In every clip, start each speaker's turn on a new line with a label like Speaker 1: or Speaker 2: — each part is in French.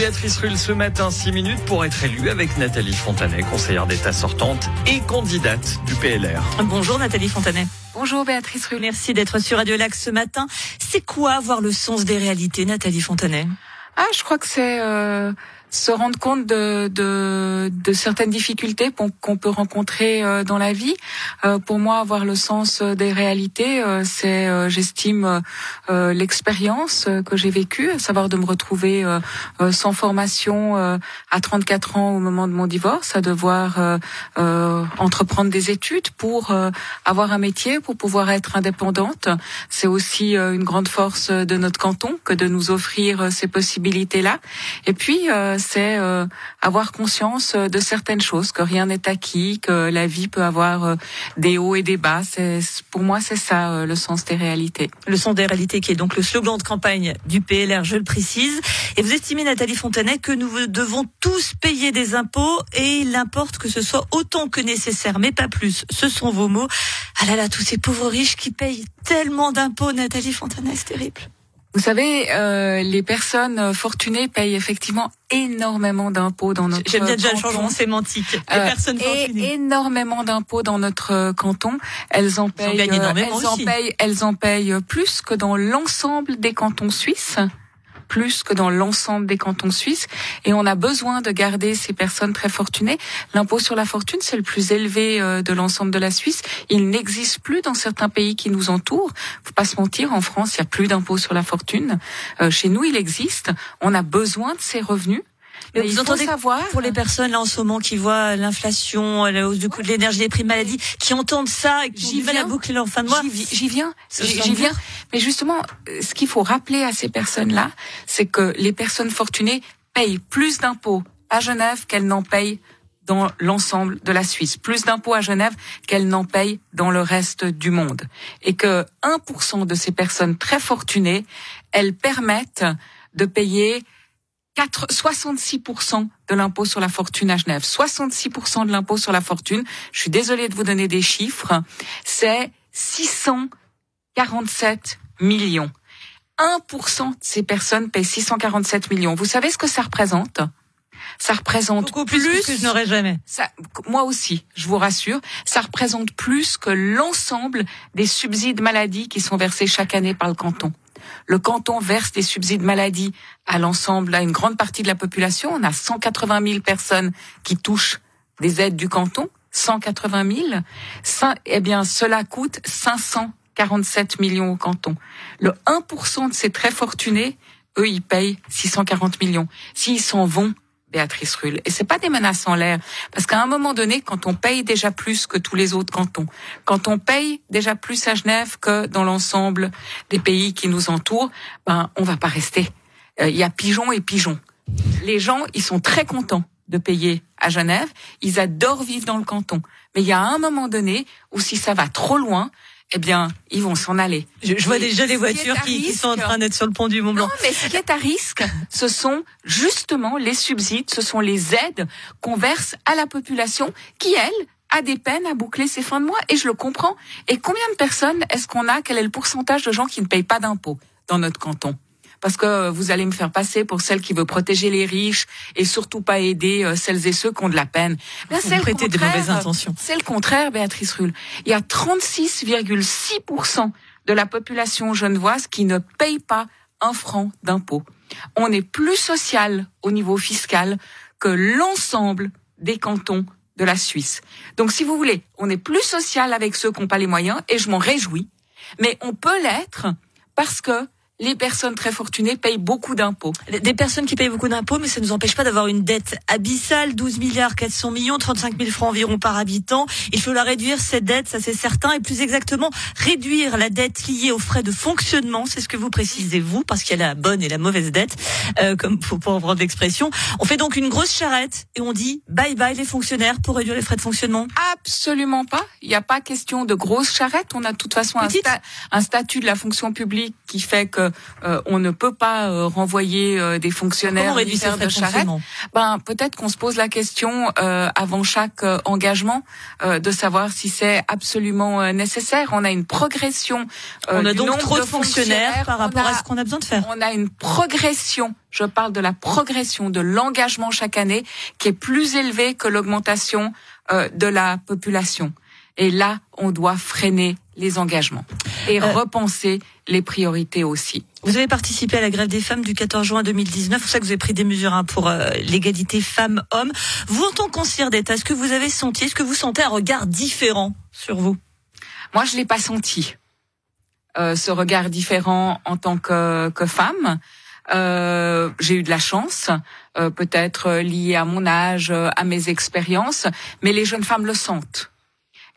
Speaker 1: Béatrice Rulle ce matin, 6 minutes pour être élue avec Nathalie Fontanet, conseillère d'État sortante et candidate du PLR.
Speaker 2: Bonjour Nathalie Fontanet.
Speaker 3: Bonjour Béatrice Rulle.
Speaker 2: Merci d'être sur Radio Lac ce matin. C'est quoi avoir le sens des réalités, Nathalie Fontanet?
Speaker 3: Ah, je crois que c'est euh, se rendre compte de, de, de certaines difficultés qu'on peut rencontrer euh, dans la vie. Euh, pour moi, avoir le sens des réalités, euh, c'est, euh, j'estime, euh, l'expérience que j'ai vécue, savoir de me retrouver sans formation à 34 ans au moment de mon divorce, à devoir entreprendre des études pour avoir un métier, pour pouvoir être indépendante. C'est aussi une grande force de notre canton que de nous offrir ces possibilités-là. Et puis, c'est euh, avoir conscience euh, de certaines choses, que rien n'est acquis, que la vie peut avoir euh, des hauts et des bas. Pour moi c'est ça le sens des réalités.
Speaker 2: Le sens des réalités qui est donc le slogan de campagne du PLR, je le précise. Et vous estimez Nathalie Fontanet que nous devons tous payer des impôts et il importe que ce soit autant que nécessaire, mais pas plus. Ce sont vos mots. Ah là là, tous ces pauvres riches qui payent tellement d'impôts, Nathalie Fontanet, c'est terrible.
Speaker 3: Vous savez, euh, les personnes fortunées payent effectivement énormément d'impôts dans notre
Speaker 2: J'aime bien déjà le changement sémantique. Les
Speaker 3: euh,
Speaker 2: personnes
Speaker 3: fortunées. énormément d'impôts dans notre canton. Elles en payent, en, elles en payent, elles en payent plus que dans l'ensemble des cantons suisses plus que dans l'ensemble des cantons suisses. Et on a besoin de garder ces personnes très fortunées. L'impôt sur la fortune, c'est le plus élevé euh, de l'ensemble de la Suisse. Il n'existe plus dans certains pays qui nous entourent. Faut pas se mentir, en France, il y a plus d'impôt sur la fortune. Euh, chez nous, il existe. On a besoin de ces revenus.
Speaker 2: Mais vous entendez savoir pour les personnes là en ce moment qui voient l'inflation, la hausse du coût de l'énergie, les prix de maladie, qui entendent ça, qui viennent à boucler leur fin de mois.
Speaker 3: J'y viens, j'y viens. Mais justement, euh, ce qu'il faut rappeler à ces personnes-là, c'est que les personnes fortunées payent plus d'impôts à Genève qu'elles n'en payent dans l'ensemble de la Suisse, plus d'impôts à Genève qu'elles n'en payent dans le reste du monde. Et que 1% de ces personnes très fortunées, elles permettent de payer 66% de l'impôt sur la fortune à Genève. 66% de l'impôt sur la fortune, je suis désolée de vous donner des chiffres, c'est 647 millions. 1% de ces personnes payent 647 millions. Vous savez ce que ça représente? Ça représente
Speaker 2: Beaucoup plus, que je n'aurais jamais.
Speaker 3: Ça, moi aussi, je vous rassure, ça représente plus que l'ensemble des subsides maladie qui sont versés chaque année par le canton. Le canton verse des subsides maladie à l'ensemble, à une grande partie de la population. On a 180 000 personnes qui touchent des aides du canton. 180 000. Ça, eh bien, cela coûte 547 millions au canton. Le 1% de ces très fortunés, eux, ils payent 640 millions. S'ils s'en vont, Béatrice Rulle. Et c'est pas des menaces en l'air, parce qu'à un moment donné, quand on paye déjà plus que tous les autres cantons, quand on paye déjà plus à Genève que dans l'ensemble des pays qui nous entourent, ben on va pas rester. Euh, il y a pigeons et pigeons. Les gens, ils sont très contents de payer à Genève. Ils adorent vivre dans le canton. Mais il y a un moment donné où si ça va trop loin, eh bien, ils vont s'en aller.
Speaker 2: Je, vois déjà les voitures qui, sont en train d'être sur le pont du Mont Blanc.
Speaker 3: Non, mais ce qui est à risque, ce sont justement les subsides, ce sont les aides qu'on verse à la population qui, elle, a des peines à boucler ses fins de mois. Et je le comprends. Et combien de personnes est-ce qu'on a? Quel est le pourcentage de gens qui ne payent pas d'impôts dans notre canton? Parce que vous allez me faire passer pour celle qui veut protéger les riches et surtout pas aider euh, celles et ceux qui ont de la peine.
Speaker 2: c'est le contraire. De mauvaises intentions.
Speaker 3: C'est le contraire, Béatrice Rulle. Il y a 36,6% de la population genevoise qui ne paye pas un franc d'impôt. On est plus social au niveau fiscal que l'ensemble des cantons de la Suisse. Donc, si vous voulez, on est plus social avec ceux qui n'ont pas les moyens, et je m'en réjouis. Mais on peut l'être parce que les personnes très fortunées payent beaucoup d'impôts.
Speaker 2: Des personnes qui payent beaucoup d'impôts, mais ça ne nous empêche pas d'avoir une dette abyssale, 12 milliards 400 millions, 35 000 francs environ par habitant. Il faut la réduire, cette dette, ça c'est certain, et plus exactement, réduire la dette liée aux frais de fonctionnement, c'est ce que vous précisez, vous, parce qu'il y a la bonne et la mauvaise dette, euh, comme pour, pour reprendre l'expression. On fait donc une grosse charrette et on dit bye bye les fonctionnaires pour réduire les frais de fonctionnement
Speaker 3: Absolument pas. Il n'y a pas question de grosse charrette. On a de toute façon un, un statut de la fonction publique qui fait que euh, on ne peut pas euh, renvoyer euh, des fonctionnaires faire de charrette, ben peut-être qu'on se pose la question avant chaque engagement de savoir si c'est absolument nécessaire. On a une progression.
Speaker 2: on a donc trop de fonctionnaires, par rapport à ce qu'on a besoin de faire.
Speaker 3: On a une progression. Je parle de la progression de l'engagement chaque année qui est plus élevée que l'augmentation de la population. Et là, on doit freiner les engagements et euh, repenser les priorités aussi.
Speaker 2: Vous avez participé à la grève des femmes du 14 juin 2019. Vous savez que vous avez pris des mesures hein, pour euh, l'égalité femmes-hommes. Vous, en tant qu'ancien d'État, est-ce que vous avez senti, est-ce que vous sentez un regard différent sur vous?
Speaker 3: Moi, je l'ai pas senti. Euh, ce regard différent en tant que, que femme. Euh, j'ai eu de la chance, euh, peut-être lié à mon âge, à mes expériences, mais les jeunes femmes le sentent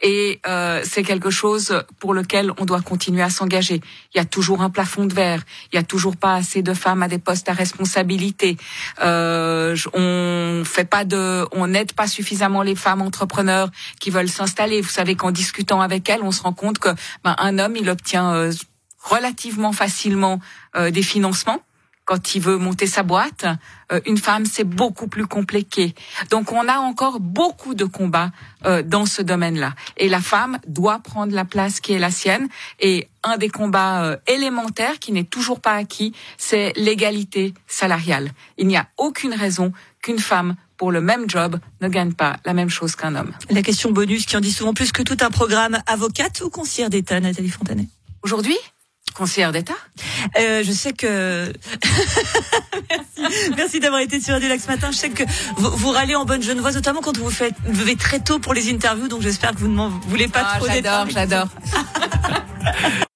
Speaker 3: et euh, c'est quelque chose pour lequel on doit continuer à s'engager. Il y a toujours un plafond de verre, il y a toujours pas assez de femmes à des postes à responsabilité. Euh, on fait pas de, on n'aide pas suffisamment les femmes entrepreneurs qui veulent s'installer. Vous savez qu'en discutant avec elles, on se rend compte que ben, un homme il obtient euh, relativement facilement euh, des financements quand il veut monter sa boîte. Euh, une femme, c'est beaucoup plus compliqué. Donc on a encore beaucoup de combats euh, dans ce domaine-là. Et la femme doit prendre la place qui est la sienne. Et un des combats euh, élémentaires qui n'est toujours pas acquis, c'est l'égalité salariale. Il n'y a aucune raison qu'une femme pour le même job ne gagne pas la même chose qu'un homme.
Speaker 2: La question bonus qui en dit souvent plus que tout un programme avocate ou conseillère d'État, Nathalie Fontanet?
Speaker 3: Aujourd'hui? Conseillère d'État
Speaker 2: euh, Je sais que... Merci, Merci d'avoir été sur Radio ce matin. Je sais que vous, vous râlez en bonne jeune voix, notamment quand vous faites vous levez très tôt pour les interviews, donc j'espère que vous ne m'en voulez pas ah, trop
Speaker 3: J'adore, j'adore.